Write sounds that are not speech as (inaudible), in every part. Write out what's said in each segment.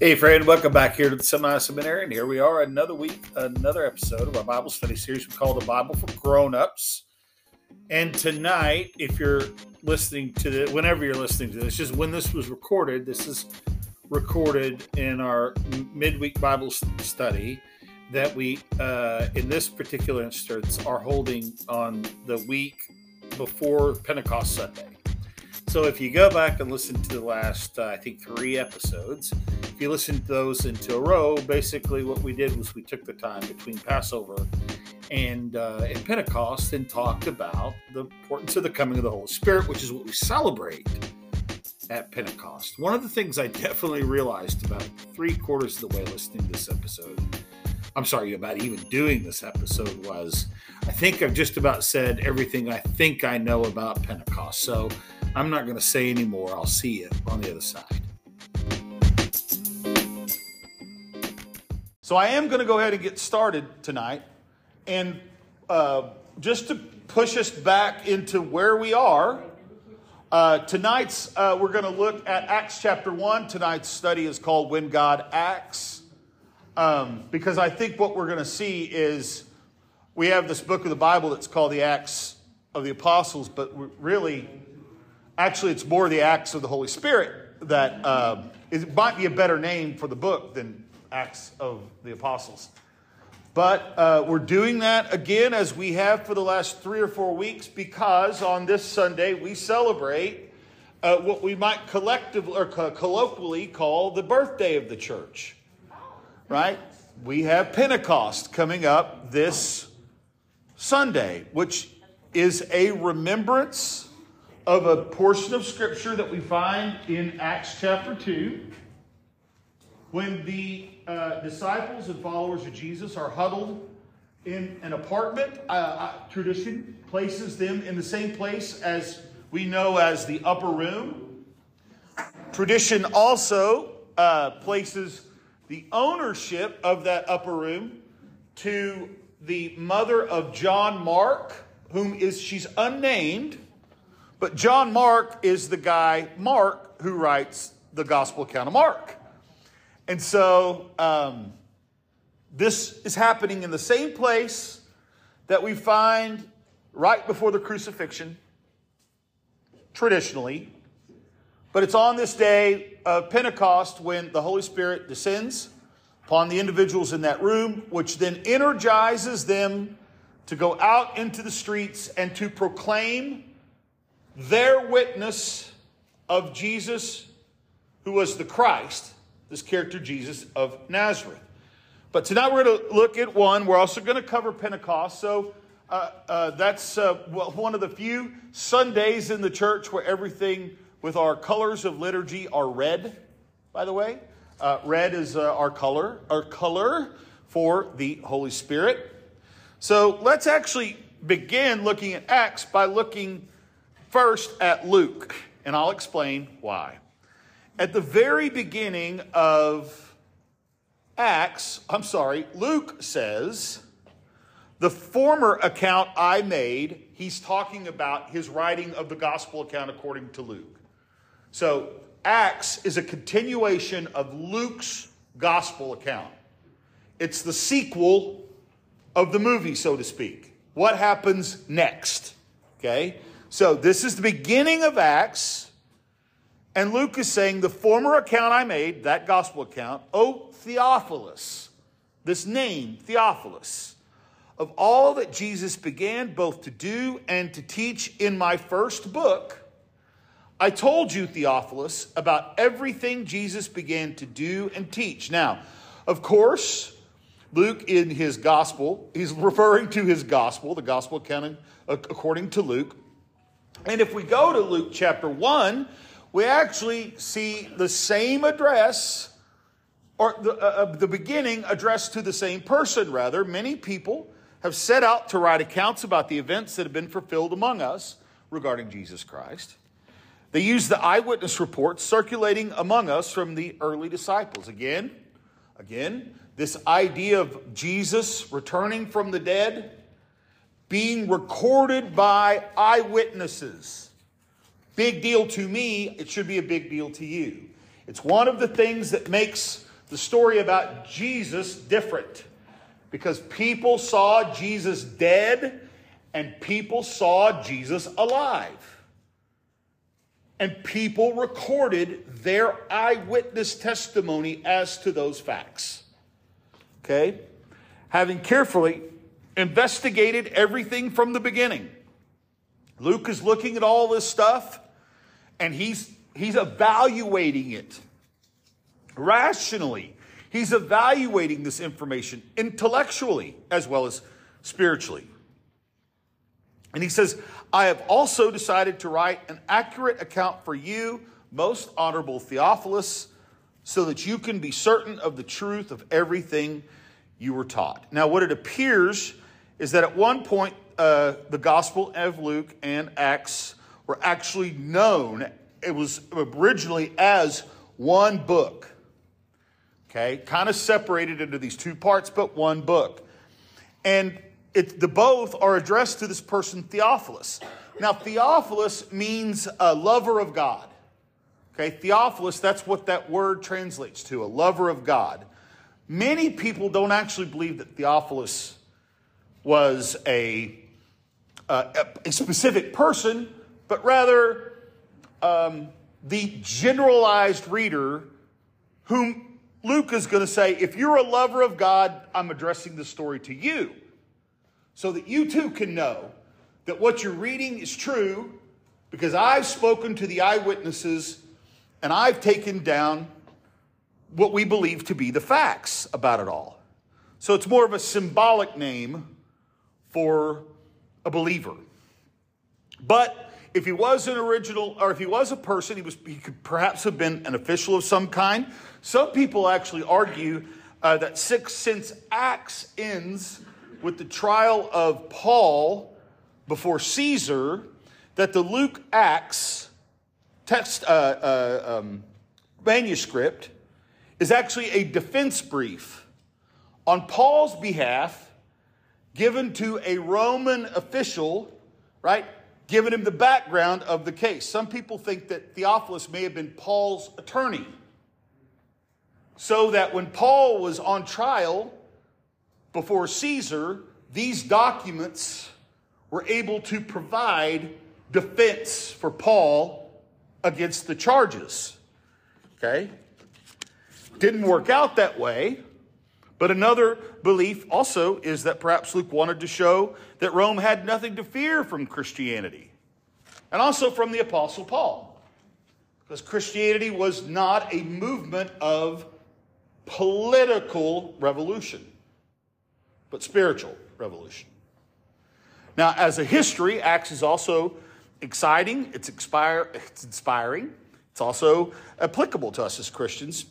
Hey, friend, welcome back here to the Semi Seminary. And here we are, another week, another episode of our Bible study series we call The Bible for Grown Ups. And tonight, if you're listening to the, whenever you're listening to this, just when this was recorded, this is recorded in our midweek Bible study that we, uh, in this particular instance, are holding on the week before Pentecost Sunday. So if you go back and listen to the last, uh, I think, three episodes, if you listen to those into a row, basically what we did was we took the time between Passover and, uh, and Pentecost and talked about the importance of the coming of the Holy Spirit, which is what we celebrate at Pentecost. One of the things I (laughs) definitely realized about three quarters of the way listening to this episode, I'm sorry, about even doing this episode was I think I've just about said everything I think I know about Pentecost. So I'm not going to say anymore. I'll see you on the other side. So I am going to go ahead and get started tonight. And uh, just to push us back into where we are, uh, tonight's, uh, we're going to look at Acts chapter 1. Tonight's study is called When God Acts. Um, because I think what we're going to see is we have this book of the Bible that's called the Acts of the Apostles, but really Actually, it's more the Acts of the Holy Spirit that uh, it might be a better name for the book than Acts of the Apostles. But uh, we're doing that again as we have for the last three or four weeks because on this Sunday we celebrate uh, what we might collectively or colloquially call the birthday of the church. Right? We have Pentecost coming up this Sunday, which is a remembrance of a portion of scripture that we find in Acts chapter 2 when the uh, disciples and followers of Jesus are huddled in an apartment. Uh, uh, tradition places them in the same place as we know as the upper room. Tradition also uh, places the ownership of that upper room to the mother of John Mark, whom is she's unnamed but John Mark is the guy, Mark, who writes the gospel account of Mark. And so um, this is happening in the same place that we find right before the crucifixion, traditionally. But it's on this day of Pentecost when the Holy Spirit descends upon the individuals in that room, which then energizes them to go out into the streets and to proclaim their witness of Jesus, who was the Christ, this character Jesus of Nazareth. But tonight we're going to look at one. We're also going to cover Pentecost. So uh, uh, that's uh, one of the few Sundays in the church where everything with our colors of liturgy are red, by the way. Uh, red is uh, our color, our color for the Holy Spirit. So let's actually begin looking at Acts by looking First, at Luke, and I'll explain why. At the very beginning of Acts, I'm sorry, Luke says, the former account I made, he's talking about his writing of the gospel account according to Luke. So, Acts is a continuation of Luke's gospel account. It's the sequel of the movie, so to speak. What happens next? Okay? So this is the beginning of Acts. And Luke is saying, the former account I made, that gospel account, O Theophilus, this name, Theophilus, of all that Jesus began both to do and to teach in my first book, I told you, Theophilus, about everything Jesus began to do and teach. Now, of course, Luke in his gospel, he's (laughs) referring to his gospel, the gospel account according to Luke. And if we go to Luke chapter 1, we actually see the same address, or the, uh, uh, the beginning addressed to the same person, rather. Many people have set out to write accounts about the events that have been fulfilled among us regarding Jesus Christ. They use the eyewitness reports circulating among us from the early disciples. Again, again, this idea of Jesus returning from the dead being recorded by eyewitnesses. Big deal to me, it should be a big deal to you. It's one of the things that makes the story about Jesus different because people saw Jesus dead and people saw Jesus alive. And people recorded their eyewitness testimony as to those facts. Okay? Having carefully investigated everything from the beginning, Luke is looking at all this stuff and he's, he's evaluating it rationally. He's evaluating this information intellectually as well as spiritually. And he says, I have also decided to write an accurate account for you, most honorable Theophilus, so that you can be certain of the truth of everything you were taught. Now, what it appears is that at one point, uh, the Gospel of Luke and Acts were actually known. It was originally as one book. Okay, kind of separated into these two parts, but one book. And it, the both are addressed to this person, Theophilus. Now, Theophilus means a lover of God. Okay, Theophilus, that's what that word translates to, a lover of God. Many people don't actually believe that Theophilus was a, a, a specific person, but rather um, the generalized reader whom Luke is going to say, if you're a lover of God, I'm addressing the story to you so that you too can know that what you're reading is true because I've spoken to the eyewitnesses and I've taken down what we believe to be the facts about it all. So it's more of a symbolic name for a believer. But if he was an original, or if he was a person, he was he could perhaps have been an official of some kind. Some people actually argue uh, that six, since Acts ends with the trial of Paul before Caesar that the Luke Acts text uh, uh, um, manuscript is actually a defense brief on Paul's behalf given to a Roman official, right? Giving him the background of the case. Some people think that Theophilus may have been Paul's attorney. So that when Paul was on trial, before Caesar, these documents were able to provide defense for Paul against the charges. Okay? Didn't work out that way. But another belief also is that perhaps Luke wanted to show that Rome had nothing to fear from Christianity and also from the Apostle Paul. Because Christianity was not a movement of political revolution but spiritual revolution. Now, as a history, Acts is also exciting, it's, expire, it's inspiring, it's also applicable to us as Christians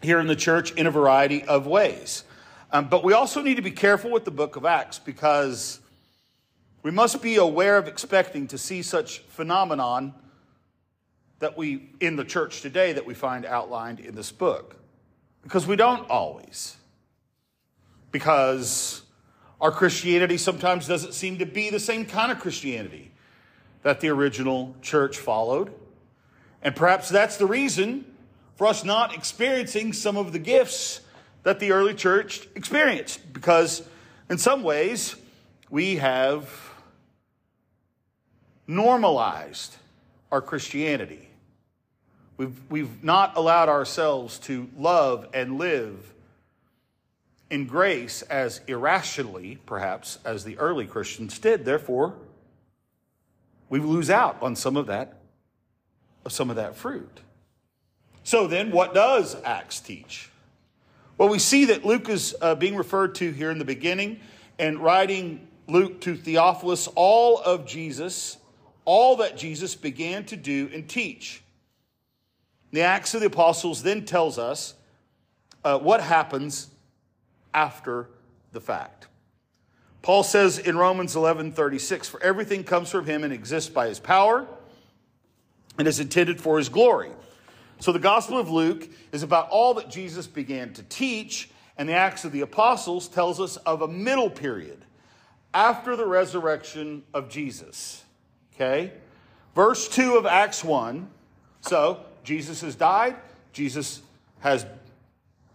here in the church in a variety of ways. Um, but we also need to be careful with the book of Acts because we must be aware of expecting to see such phenomenon that we in the church today that we find outlined in this book because we don't always because our Christianity sometimes doesn't seem to be the same kind of Christianity that the original church followed. And perhaps that's the reason for us not experiencing some of the gifts that the early church experienced, because in some ways we have normalized our Christianity. We've, we've not allowed ourselves to love and live in grace as irrationally, perhaps, as the early Christians did. Therefore, we lose out on some of that, some of that fruit. So then, what does Acts teach? Well, we see that Luke is uh, being referred to here in the beginning and writing Luke to Theophilus all of Jesus, all that Jesus began to do and teach. The Acts of the Apostles then tells us uh, what happens after the fact. Paul says in Romans 11 36, For everything comes from him and exists by his power and is intended for his glory. So the Gospel of Luke is about all that Jesus began to teach, and the Acts of the Apostles tells us of a middle period after the resurrection of Jesus. Okay? Verse 2 of Acts 1. So Jesus has died, Jesus has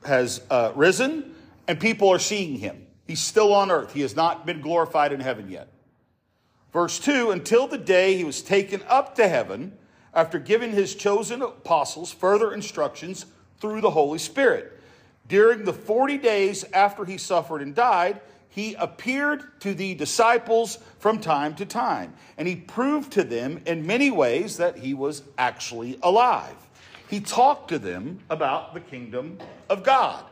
has uh, risen, and people are seeing him. He's still on earth. He has not been glorified in heaven yet. Verse 2 Until the day he was taken up to heaven, after giving his chosen apostles further instructions through the Holy Spirit. During the 40 days after he suffered and died, he appeared to the disciples from time to time, and he proved to them in many ways that he was actually alive. He talked to them about the kingdom of God.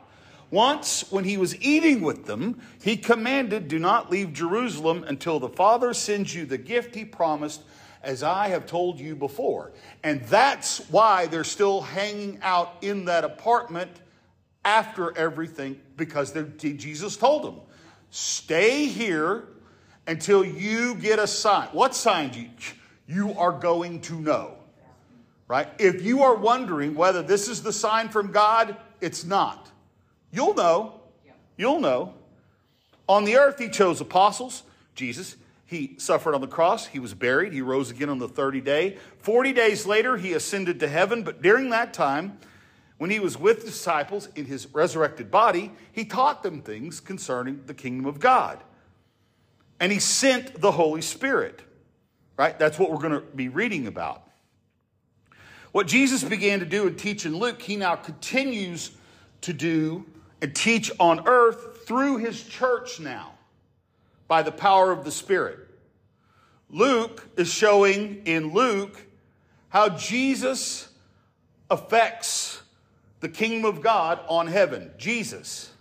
Once, when he was eating with them, he commanded, Do not leave Jerusalem until the Father sends you the gift he promised, as I have told you before. And that's why they're still hanging out in that apartment after everything, because Jesus told them, Stay here until you get a sign. What sign you, you are going to know? Right? If you are wondering whether this is the sign from God, it's not. You'll know. You'll know. On the earth, he chose apostles, Jesus. He suffered on the cross. He was buried. He rose again on the 30th day. 40 days later, he ascended to heaven. But during that time, when he was with disciples in his resurrected body, he taught them things concerning the kingdom of God. And he sent the Holy Spirit. Right? That's what we're going to be reading about. What Jesus began to do and teach in Luke, he now continues to do and teach on earth through his church now by the power of the Spirit. Luke is showing in Luke how Jesus affects the kingdom of God on heaven. Jesus.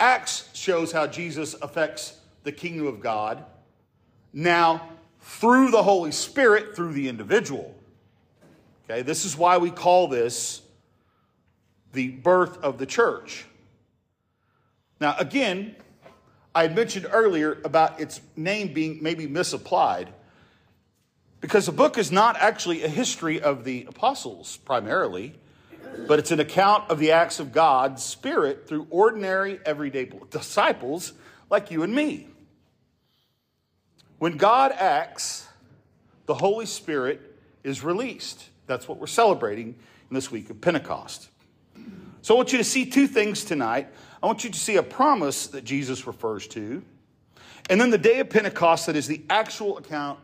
Acts shows how Jesus affects the kingdom of God now through the Holy Spirit, through the individual. Okay, this is why we call this the birth of the church. Now, again, I mentioned earlier about its name being maybe misapplied because the book is not actually a history of the apostles primarily, but it's an account of the acts of God's Spirit through ordinary, everyday disciples like you and me. When God acts, the Holy Spirit is released. That's what we're celebrating in this week of Pentecost. So I want you to see two things tonight. I want you to see a promise that Jesus refers to, and then the day of Pentecost that is the actual account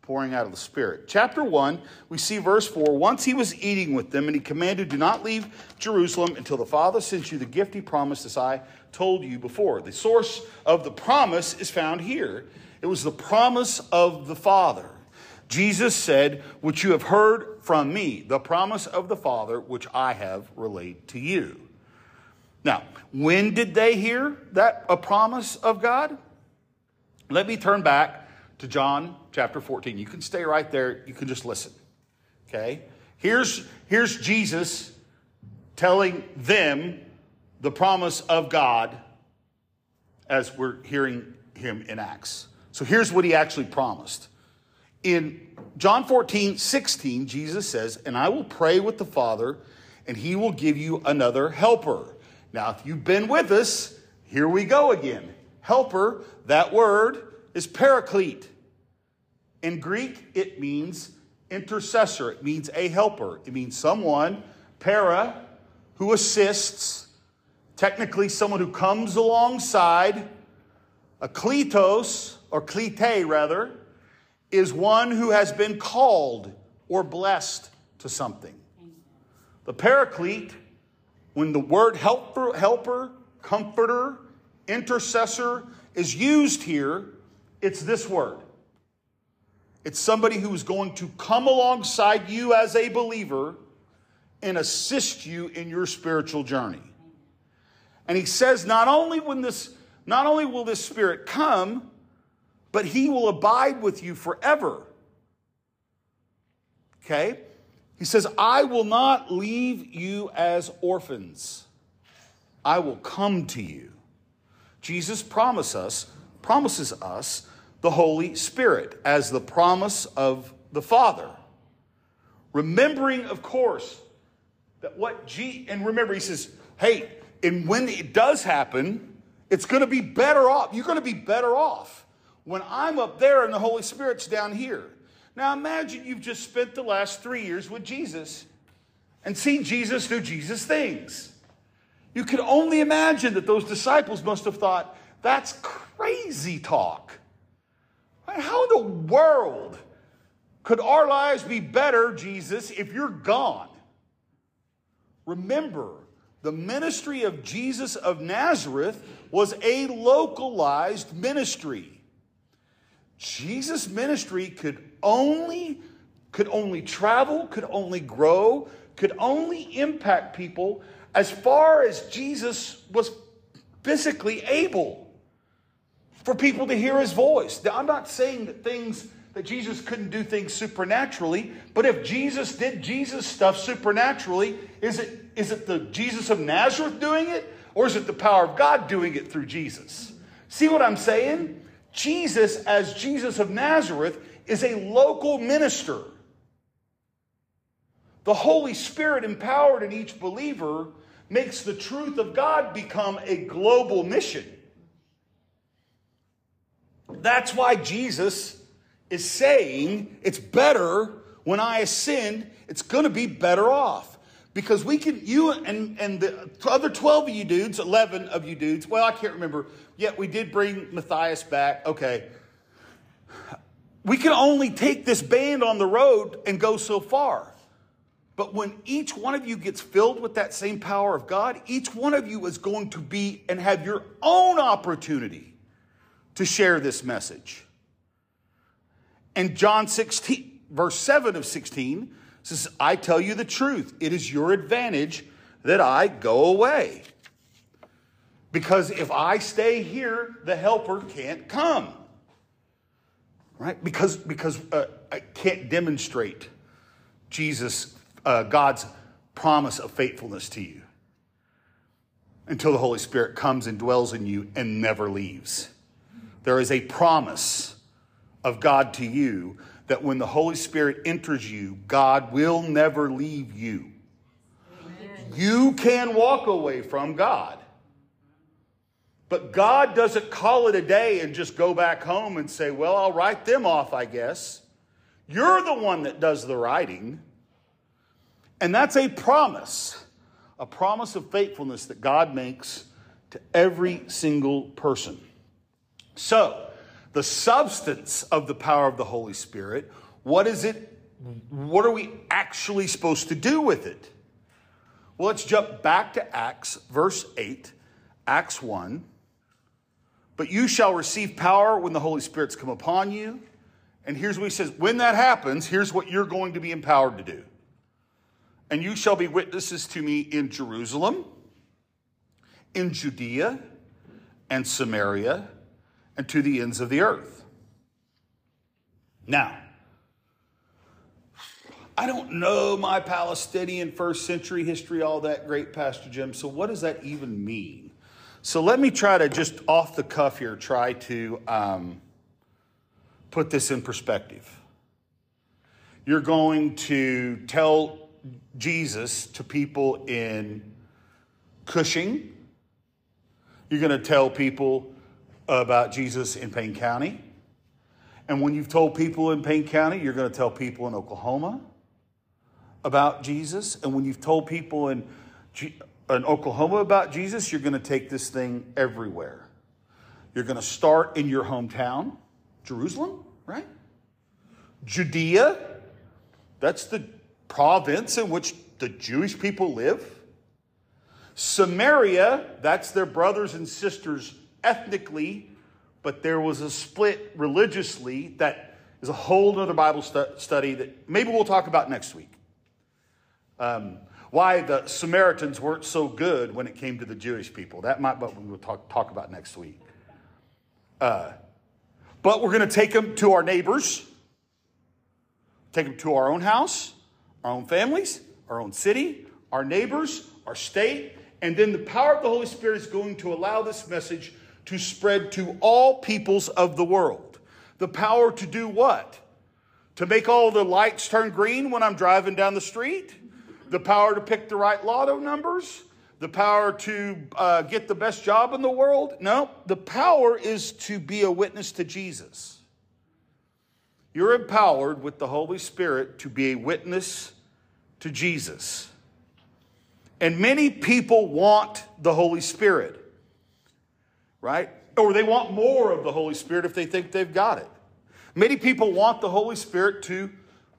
pouring out of the Spirit. Chapter 1, we see verse 4 Once he was eating with them, and he commanded, Do not leave Jerusalem until the Father sends you the gift he promised, as I told you before. The source of the promise is found here. It was the promise of the Father. Jesus said, Which you have heard from me, the promise of the Father, which I have relayed to you. Now, when did they hear that a promise of God? Let me turn back to John chapter 14. You can stay right there, you can just listen. Okay? Here's, here's Jesus telling them the promise of God as we're hearing him in Acts. So here's what he actually promised. In John 14, 16, Jesus says, And I will pray with the Father, and he will give you another helper now, if you've been with us, here we go again. Helper, that word is paraclete. In Greek, it means intercessor, it means a helper, it means someone, para, who assists, technically, someone who comes alongside. A kletos, or klete rather, is one who has been called or blessed to something. The paraclete when the word helper, helper, comforter, intercessor is used here, it's this word. It's somebody who is going to come alongside you as a believer and assist you in your spiritual journey. And he says not only when this not only will this spirit come, but he will abide with you forever. Okay? He says, I will not leave you as orphans. I will come to you. Jesus promise us, promises us the Holy Spirit as the promise of the Father. Remembering, of course, that what G and remember, he says, hey, and when it does happen, it's going to be better off. You're going to be better off when I'm up there and the Holy Spirit's down here. Now imagine you've just spent the last three years with Jesus and seen Jesus do Jesus things. You could only imagine that those disciples must have thought, that's crazy talk. How in the world could our lives be better, Jesus, if you're gone? Remember, the ministry of Jesus of Nazareth was a localized ministry. Jesus' ministry could only could only travel, could only grow, could only impact people as far as Jesus was physically able for people to hear his voice. Now, I'm not saying that things that Jesus couldn't do things supernaturally, but if Jesus did Jesus stuff supernaturally, is it is it the Jesus of Nazareth doing it or is it the power of God doing it through Jesus? See what I'm saying? Jesus as Jesus of Nazareth is a local minister. The Holy Spirit empowered in each believer makes the truth of God become a global mission. That's why Jesus is saying it's better when I ascend, it's going to be better off. Because we can, you and, and the other 12 of you dudes, 11 of you dudes, well, I can't remember. Yet we did bring Matthias back. Okay. We can only take this band on the road and go so far. But when each one of you gets filled with that same power of God, each one of you is going to be and have your own opportunity to share this message. And John 16, verse 7 of 16 says, I tell you the truth. It is your advantage that I go away. Because if I stay here, the helper can't come. Right? Because, because uh, I can't demonstrate Jesus, uh, God's promise of faithfulness to you until the Holy Spirit comes and dwells in you and never leaves. There is a promise of God to you that when the Holy Spirit enters you, God will never leave you. Amen. You can walk away from God. But God doesn't call it a day and just go back home and say, Well, I'll write them off, I guess. You're the one that does the writing. And that's a promise, a promise of faithfulness that God makes to every single person. So, the substance of the power of the Holy Spirit. What is it? What are we actually supposed to do with it? Well, let's jump back to Acts, verse 8, Acts 1. But you shall receive power when the Holy Spirit's come upon you. And here's what he says when that happens, here's what you're going to be empowered to do. And you shall be witnesses to me in Jerusalem, in Judea, and Samaria and to the ends of the earth. Now, I don't know my Palestinian first century history all that great, Pastor Jim. So, what does that even mean? So, let me try to just off the cuff here try to um, put this in perspective. You're going to tell Jesus to people in Cushing, you're going to tell people about Jesus in Payne County. And when you've told people in Payne County, you're going to tell people in Oklahoma about Jesus. And when you've told people in, in Oklahoma about Jesus, you're going to take this thing everywhere. You're going to start in your hometown, Jerusalem, right? Judea, that's the province in which the Jewish people live. Samaria, that's their brothers and sisters ethnically, but there was a split religiously that is a whole other Bible stu- study that maybe we'll talk about next week. Um, why the Samaritans weren't so good when it came to the Jewish people. That might what we will talk, talk about next week. Uh, but we're going to take them to our neighbors, take them to our own house, our own families, our own city, our neighbors, our state, and then the power of the Holy Spirit is going to allow this message to spread to all peoples of the world. The power to do what? To make all the lights turn green when I'm driving down the street? The power to pick the right lotto numbers? The power to uh, get the best job in the world? No, the power is to be a witness to Jesus. You're empowered with the Holy Spirit to be a witness to Jesus. And many people want the Holy Spirit, right? Or they want more of the Holy Spirit if they think they've got it. Many people want the Holy Spirit to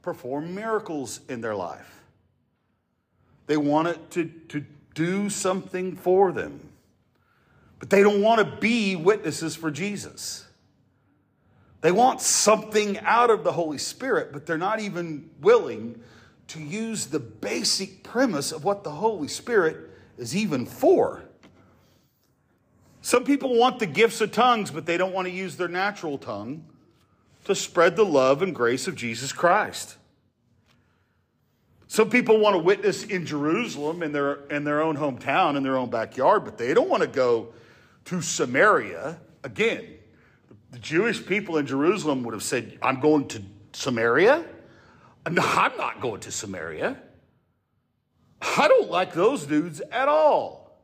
perform miracles in their life. They want it to, to do something for them. But they don't want to be witnesses for Jesus. They want something out of the Holy Spirit, but they're not even willing to use the basic premise of what the Holy Spirit is even for. Some people want the gifts of tongues, but they don't want to use their natural tongue to spread the love and grace of Jesus Christ. Some people want to witness in Jerusalem in their, in their own hometown, in their own backyard, but they don't want to go to Samaria. Again, the Jewish people in Jerusalem would have said, I'm going to Samaria. No, I'm not going to Samaria. I don't like those dudes at all.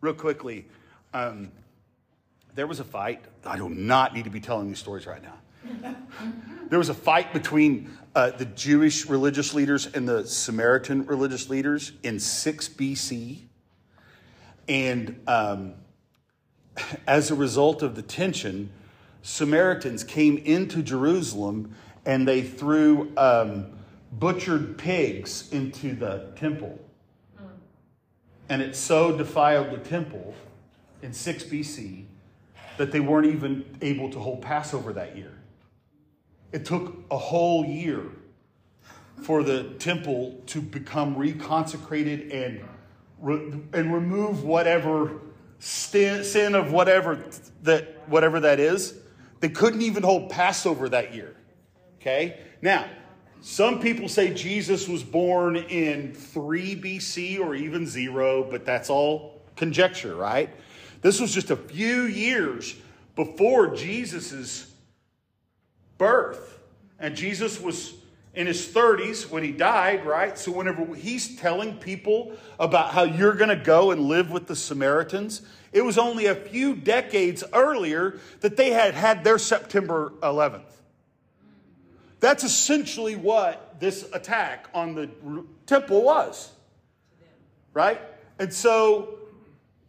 Real quickly, um, there was a fight. I do not need to be telling these stories right now. there was a fight between uh, the Jewish religious leaders and the Samaritan religious leaders in 6 BC. And um, as a result of the tension, Samaritans came into Jerusalem and they threw um, butchered pigs into the temple. And it so defiled the temple in 6 BC that they weren't even able to hold Passover that year. It took a whole year for the temple to become reconsecrated and, re- and remove whatever sin of whatever that, whatever that is. They couldn't even hold Passover that year. Okay? Now, some people say Jesus was born in 3 BC or even 0, but that's all conjecture, right? This was just a few years before Jesus's birth. And Jesus was in his 30s when he died, right? So, whenever he's telling people about how you're going to go and live with the Samaritans, it was only a few decades earlier that they had had their September 11th. That's essentially what this attack on the temple was, right? And so,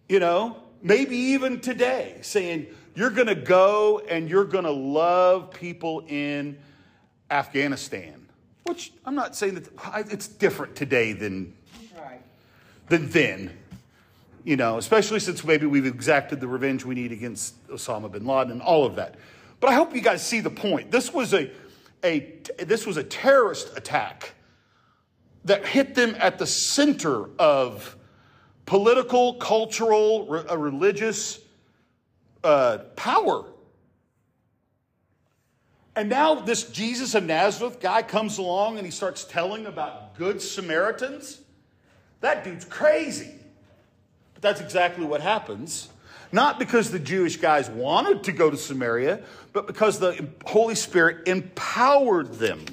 you know, maybe even today, saying, you're going to go and you're going to love people in Afghanistan, which I'm not saying that it's different today than, right. than then. You know, especially since maybe we've exacted the revenge we need against Osama bin Laden and all of that. But I hope you guys see the point. This was a, a this was a terrorist attack that hit them at the center of political, cultural, re- religious uh, power. And now this Jesus of Nazareth guy comes along and he starts telling about good Samaritans. That dude's crazy. But that's exactly what happens. Not because the Jewish guys wanted to go to Samaria, but because the Holy Spirit empowered them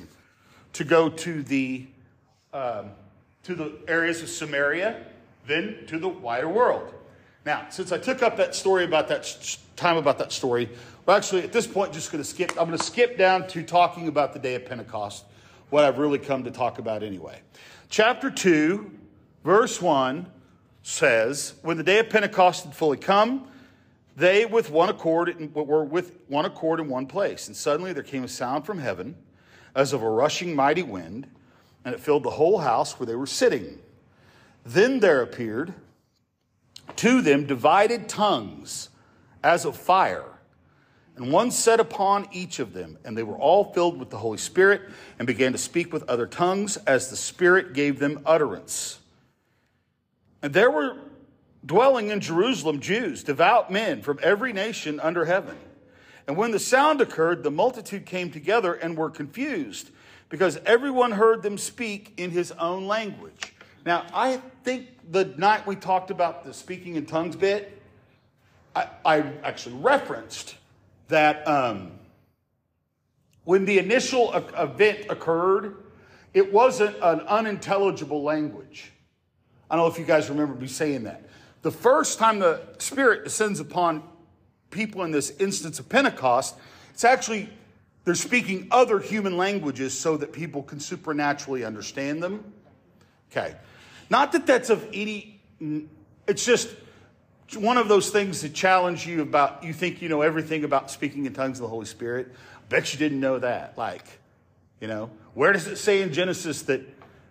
to go to the, um, to the areas of Samaria, then to the wider world. Now, since I took up that story about that time about that story, we're actually, at this point, just going to skip. I'm going to skip down to talking about the day of Pentecost, what I've really come to talk about anyway. Chapter 2, verse 1 says, When the day of Pentecost had fully come, they with one accord were with one accord in one place. And suddenly there came a sound from heaven as of a rushing mighty wind, and it filled the whole house where they were sitting. Then there appeared to them divided tongues as of fire and one set upon each of them, and they were all filled with the Holy Spirit and began to speak with other tongues as the Spirit gave them utterance. And there were dwelling in Jerusalem Jews, devout men from every nation under heaven. And when the sound occurred, the multitude came together and were confused because everyone heard them speak in his own language. Now, I think the night we talked about the speaking in tongues bit, I, I actually referenced that um, when the initial event occurred, it wasn't an unintelligible language. I don't know if you guys remember me saying that. The first time the Spirit descends upon people in this instance of Pentecost, it's actually they're speaking other human languages so that people can supernaturally understand them. Okay. Not that that's of any, it's just one of those things that challenge you about, you think you know everything about speaking in tongues of the Holy Spirit. Bet you didn't know that. Like, you know, where does it say in Genesis that,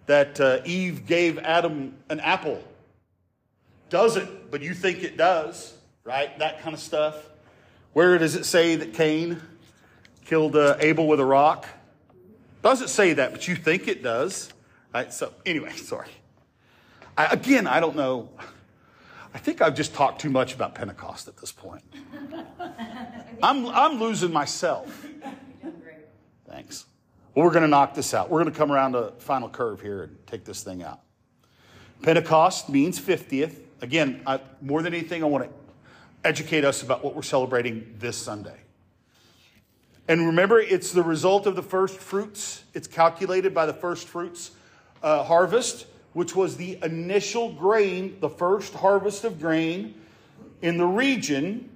that uh, Eve gave Adam an apple? Doesn't, but you think it does, right? That kind of stuff. Where does it say that Cain killed uh, Abel with a rock? Doesn't say that, but you think it does. Right? So, anyway, (laughs) sorry. I, again, I don't know. I think I've just talked too much about Pentecost at this point. (laughs) I'm, I'm losing myself. Thanks. Well, we're going to knock this out. We're going to come around the final curve here and take this thing out. Pentecost means 50th. Again, I, more than anything, I want to educate us about what we're celebrating this Sunday. And remember, it's the result of the first fruits. It's calculated by the first fruits uh, harvest, which was the initial grain, the first harvest of grain in the region.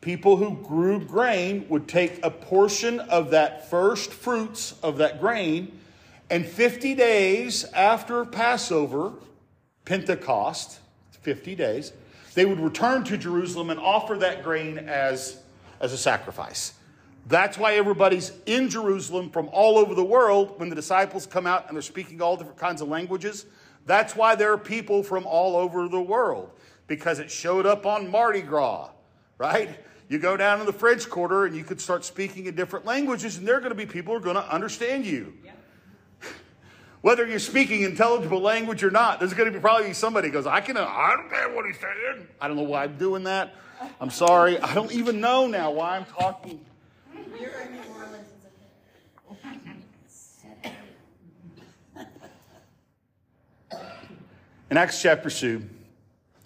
People who grew grain would take a portion of that first fruits of that grain, and 50 days after Passover, Pentecost, 50 days, they would return to Jerusalem and offer that grain as, as a sacrifice. That's why everybody's in Jerusalem from all over the world when the disciples come out and they're speaking all different kinds of languages. That's why there are people from all over the world because it showed up on Mardi Gras, right? You go down to the French Quarter and you could start speaking in different languages, and there are going to be people who are going to understand you. Yeah. Whether you're speaking intelligible language or not, there's going to be probably somebody who goes, I can I don't understand what he's saying. I don't know why I'm doing that. I'm sorry. I don't even know now why I'm talking. In Acts chapter 2,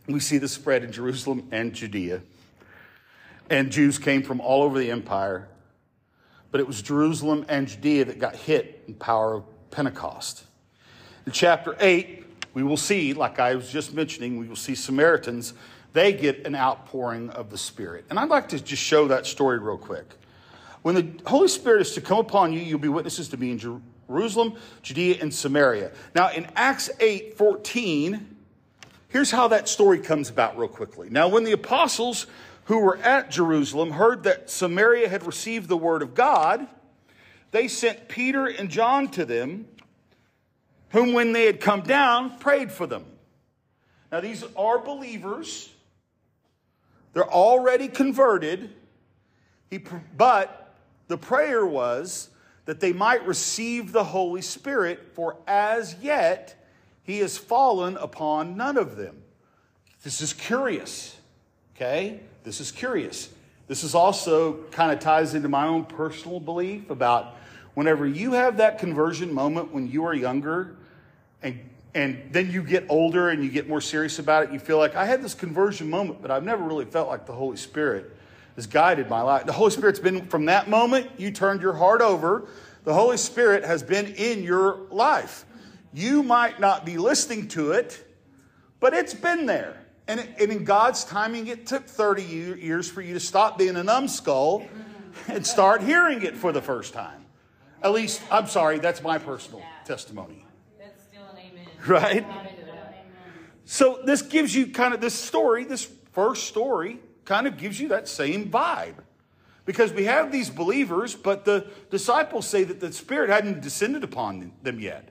we see the spread in Jerusalem and Judea. And Jews came from all over the empire. But it was Jerusalem and Judea that got hit in power of Pentecost. In chapter 8, we will see, like I was just mentioning, we will see Samaritans, they get an outpouring of the Spirit. And I'd like to just show that story real quick. When the Holy Spirit is to come upon you, you'll be witnesses to me in Jerusalem, Judea, and Samaria. Now, in Acts 8 14, here's how that story comes about, real quickly. Now, when the apostles who were at Jerusalem heard that Samaria had received the word of God, they sent Peter and John to them, whom, when they had come down, prayed for them. Now, these are believers, they're already converted, he, but the prayer was that they might receive the Holy Spirit, for as yet he has fallen upon none of them. This is curious, okay? This is curious. This is also kind of ties into my own personal belief about whenever you have that conversion moment when you are younger and and then you get older and you get more serious about it, you feel like I had this conversion moment, but I've never really felt like the Holy Spirit has guided my life. The Holy Spirit's been from that moment you turned your heart over, the Holy Spirit has been in your life. You might not be listening to it, but it's been there. And, it, and in God's timing, it took 30 years for you to stop being a numbskull and start hearing it for the first time. At least, I'm sorry, that's my personal testimony. That's still an amen. (laughs) Right? So this gives you kind of this story, this first story, kind of gives you that same vibe. Because we have these believers, but the disciples say that the Spirit hadn't descended upon them yet.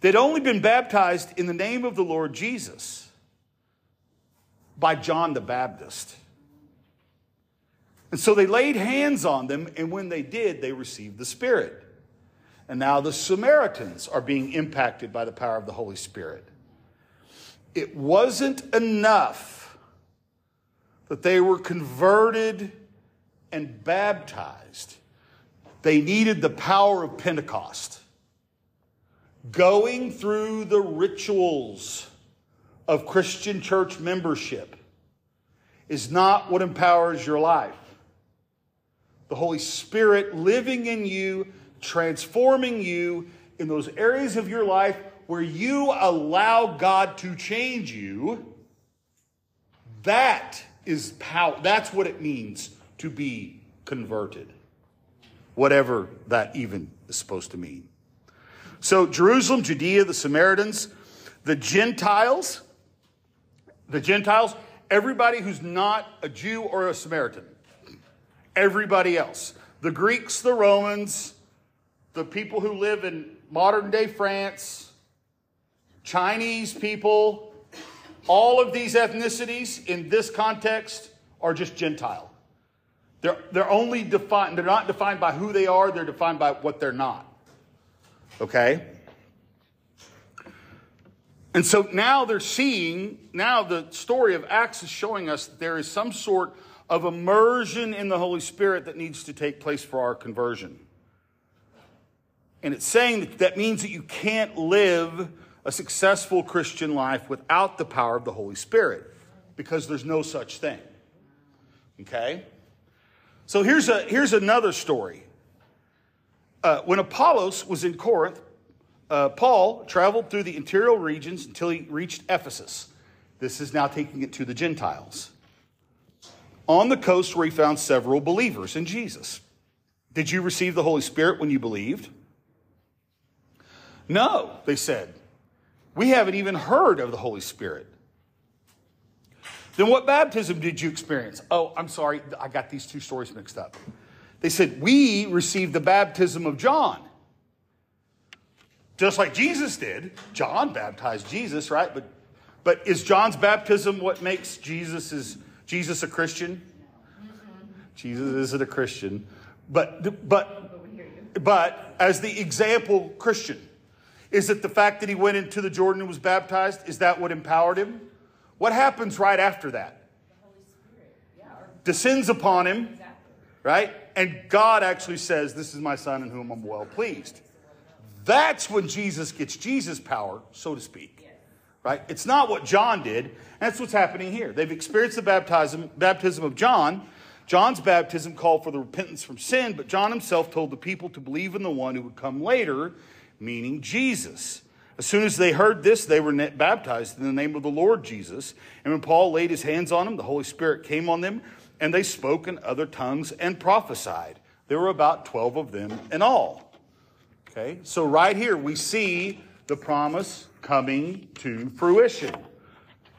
They'd only been baptized in the name of the Lord Jesus by John the Baptist. And so they laid hands on them, and when they did, they received the Spirit. And now the Samaritans are being impacted by the power of the Holy Spirit. It wasn't enough that they were converted and baptized, they needed the power of Pentecost. Going through the rituals of Christian church membership is not what empowers your life the Holy Spirit living in you, transforming you in those areas of your life where you allow God to change you. That is power. that's what it means to be converted, whatever that even is supposed to mean. So, Jerusalem, Judea, the Samaritans, the Gentiles, the Gentiles, everybody who's not a Jew or a Samaritan, everybody else, the Greeks, the Romans, the people who live in modern day France, Chinese people, all of these ethnicities in this context are just Gentile. They're, they're only defined, they're not defined by who they are, they're defined by what they're not. Okay? And so now they're seeing, now the story of Acts is showing us that there is some sort of immersion in the Holy Spirit that needs to take place for our conversion. And it's saying that that means that you can't live a successful Christian life without the power of the Holy Spirit because there's no such thing. Okay? So here's, a, here's another story. Uh, when Apollos was in Corinth, uh, Paul traveled through the interior regions until he reached Ephesus. This is now taking it to the Gentiles. On the coast, where he found several believers in Jesus. Did you receive the Holy Spirit when you believed? No, they said. We haven't even heard of the Holy Spirit. Then what baptism did you experience? Oh, I'm sorry, I got these two stories mixed up. They said, We received the baptism of John. Just like Jesus did. John baptized Jesus, right? But, but is John's baptism what makes Jesus, is, Jesus a Christian? Jesus isn't a Christian. But, but, but as the example Christian, is it the fact that he went into the Jordan and was baptized? Is that what empowered him? What happens right after that? Descends upon him, right? And God actually says, This is my son in whom I'm well pleased. That's when Jesus gets Jesus power, so to speak. Right? It's not what John did. That's what's happening here. They've experienced the baptism, baptism of John. John's baptism called for the repentance from sin, but John himself told the people to believe in the one who would come later, meaning Jesus. As soon as they heard this, they were baptized in the name of the Lord Jesus. And when Paul laid his hands on them, the Holy Spirit came on them, and they spoke in other tongues and prophesied. There were about 12 of them in all. Okay, so right here we see the promise coming to fruition.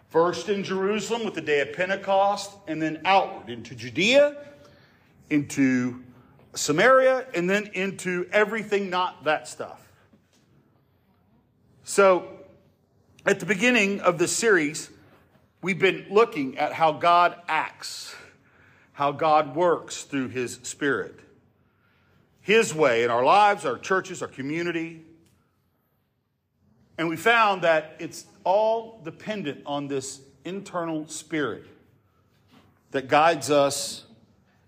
First in Jerusalem with the day of Pentecost, and then outward into Judea, into Samaria, and then into everything not that stuff. So, at the beginning of this series, we've been looking at how God acts, how God works through His Spirit. His way in our lives, our churches, our community. And we found that it's all dependent on this internal spirit that guides us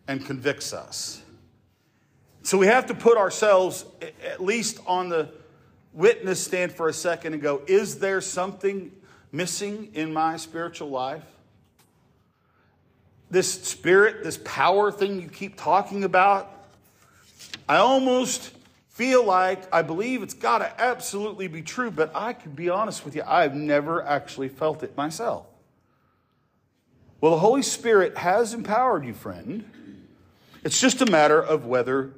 and convicts us. So we have to put ourselves at least on the witness stand for a second and go, is there something missing in my spiritual life? This spirit, this power thing you keep talking about, I almost feel like I believe it's got to absolutely be true, but I can be honest with you, I've never actually felt it myself. Well, the Holy Spirit has empowered you, friend. It's just a matter of whether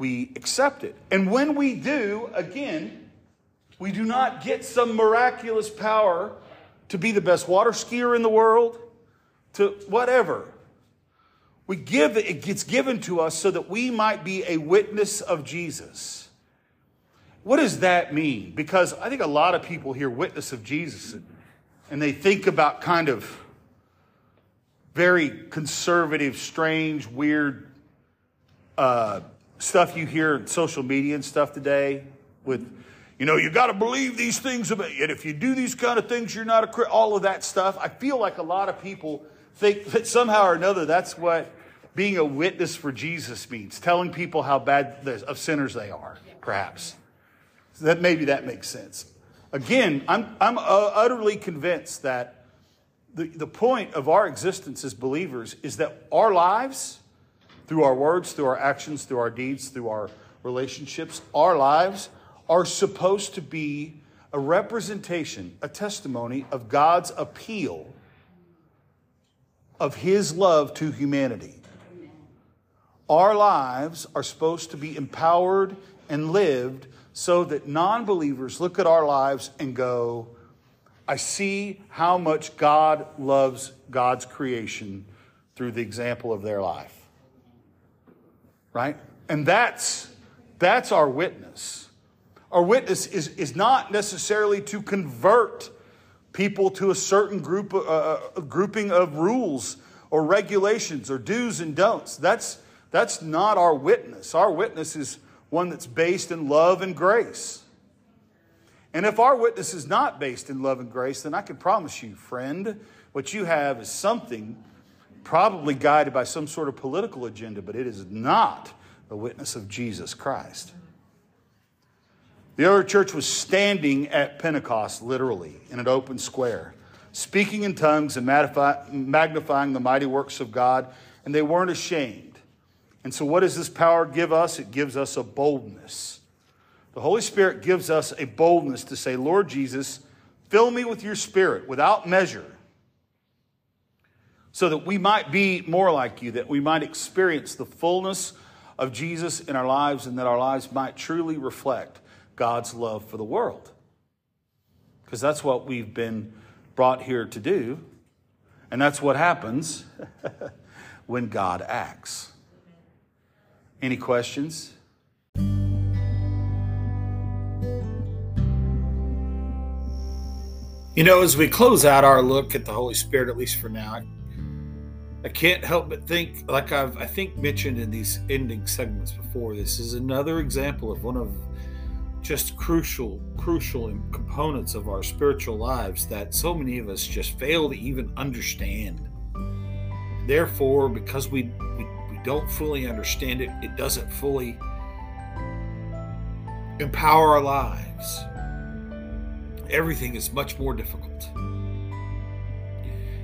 we accept it. And when we do, again, we do not get some miraculous power to be the best water skier in the world, to whatever. We give it gets given to us so that we might be a witness of Jesus. What does that mean? Because I think a lot of people hear witness of Jesus and they think about kind of very conservative, strange, weird uh, stuff you hear in social media and stuff today with, you know, you got to believe these things about And if you do these kind of things, you're not a all of that stuff. I feel like a lot of people think that somehow or another that's what being a witness for Jesus means, telling people how bad of sinners they are, perhaps. So that maybe that makes sense. Again, I'm, I'm uh, utterly convinced that the, the point of our existence as believers is that our lives, through our words, through our actions, through our deeds, through our relationships, our lives are supposed to be a representation, a testimony of God's appeal of His love to humanity. Our lives are supposed to be empowered and lived so that non believers look at our lives and go, I see how much God loves God's creation through the example of their life. Right? And that's that's our witness. Our witness is, is not necessarily to convert people to a certain group, uh, uh, grouping of rules or regulations or do's and don'ts. That's, that's not our witness. Our witness is one that's based in love and grace. And if our witness is not based in love and grace, then I can promise you, friend, what you have is something probably guided by some sort of political agenda, but it is not the witness of Jesus Christ. The early church was standing at Pentecost, literally, in an open square, speaking in tongues and magnifying the mighty works of God, and they weren't ashamed. And so, what does this power give us? It gives us a boldness. The Holy Spirit gives us a boldness to say, Lord Jesus, fill me with your Spirit without measure, so that we might be more like you, that we might experience the fullness of Jesus in our lives, and that our lives might truly reflect God's love for the world. Because that's what we've been brought here to do. And that's what happens (laughs) when God acts. Any questions? You know, as we close out our look at the Holy Spirit, at least for now, I can't help but think, like I've I think mentioned in these ending segments before, this is another example of one of just crucial, crucial components of our spiritual lives that so many of us just fail to even understand. Therefore, because we, we, we don't fully understand it, it doesn't fully empower our lives. Everything is much more difficult.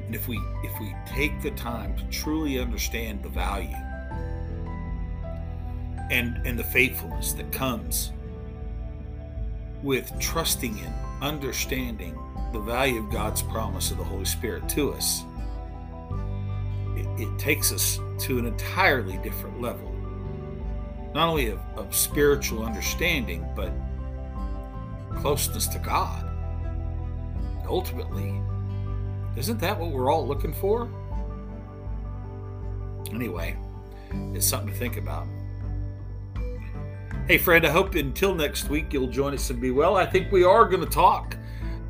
And if we if we take the time to truly understand the value and and the faithfulness that comes with trusting in, understanding the value of God's promise of the Holy Spirit to us, it, it takes us to an entirely different level. Not only of, of spiritual understanding, but closeness to God. Ultimately, isn't that what we're all looking for? Anyway, it's something to think about. Hey, friend, I hope until next week you'll join us and be well. I think we are going to talk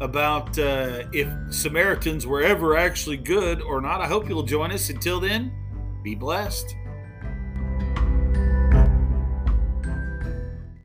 about uh, if Samaritans were ever actually good or not. I hope you'll join us. Until then, be blessed.